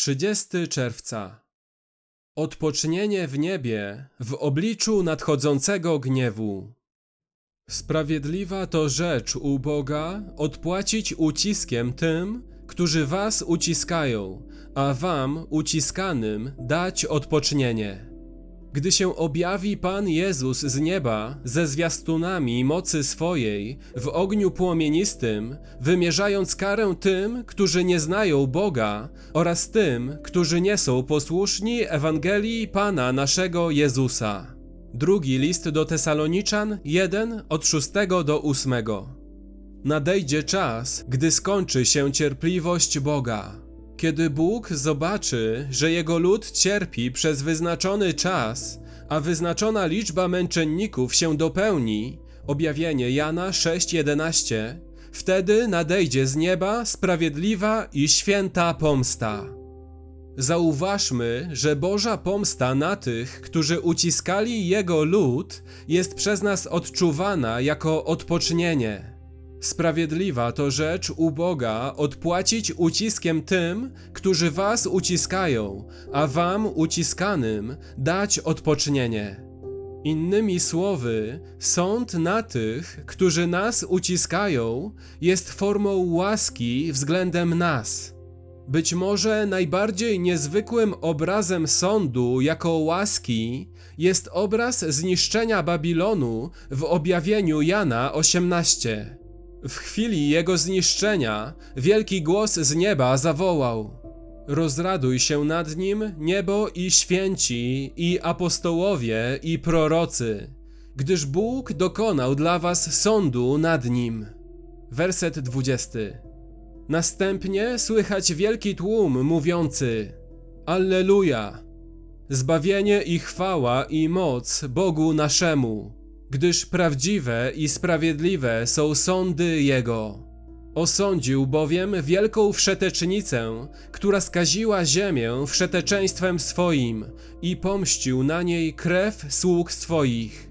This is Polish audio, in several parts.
30 czerwca. Odpocznienie w niebie w obliczu nadchodzącego gniewu. Sprawiedliwa to rzecz u Boga odpłacić uciskiem tym, którzy was uciskają, a wam uciskanym dać odpocznienie. Gdy się objawi Pan Jezus z nieba ze zwiastunami mocy swojej w ogniu płomienistym, wymierzając karę tym, którzy nie znają Boga oraz tym, którzy nie są posłuszni Ewangelii Pana naszego Jezusa. Drugi list do Tesaloniczan 1 od 6 do 8. Nadejdzie czas, gdy skończy się cierpliwość Boga. Kiedy Bóg zobaczy, że jego lud cierpi przez wyznaczony czas, a wyznaczona liczba męczenników się dopełni, objawienie Jana 6:11, wtedy nadejdzie z nieba sprawiedliwa i święta pomsta. Zauważmy, że Boża pomsta na tych, którzy uciskali Jego lud, jest przez nas odczuwana jako odpocznienie. Sprawiedliwa to rzecz u Boga odpłacić uciskiem tym, którzy was uciskają, a wam uciskanym dać odpocznienie. Innymi słowy, sąd na tych, którzy nas uciskają, jest formą łaski względem nas. Być może najbardziej niezwykłym obrazem sądu jako łaski jest obraz zniszczenia Babilonu w objawieniu Jana 18. W chwili jego zniszczenia wielki głos z nieba zawołał: Rozraduj się nad nim, niebo i święci, i apostołowie, i prorocy, gdyż Bóg dokonał dla was sądu nad nim. Werset 20. Następnie słychać wielki tłum mówiący: Alleluja! Zbawienie i chwała i moc Bogu naszemu gdyż prawdziwe i sprawiedliwe są sądy Jego. Osądził bowiem wielką wszetecznicę, która skaziła ziemię wszeteczeństwem swoim i pomścił na niej krew sług swoich.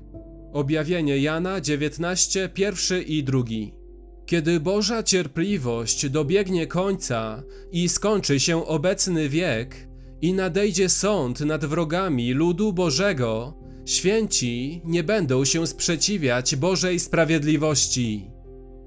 Objawienie Jana 19, pierwszy i drugi. Kiedy Boża cierpliwość dobiegnie końca i skończy się obecny wiek i nadejdzie sąd nad wrogami ludu Bożego, Święci nie będą się sprzeciwiać Bożej sprawiedliwości.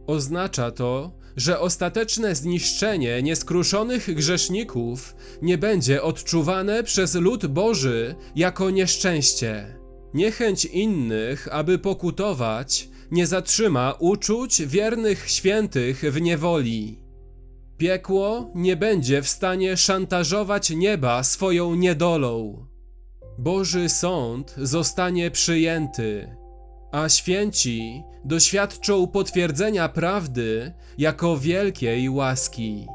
Oznacza to, że ostateczne zniszczenie nieskruszonych grzeszników nie będzie odczuwane przez lud Boży jako nieszczęście. Niechęć innych, aby pokutować, nie zatrzyma uczuć wiernych świętych w niewoli. Piekło nie będzie w stanie szantażować nieba swoją niedolą. Boży sąd zostanie przyjęty, a święci doświadczą potwierdzenia prawdy jako wielkiej łaski.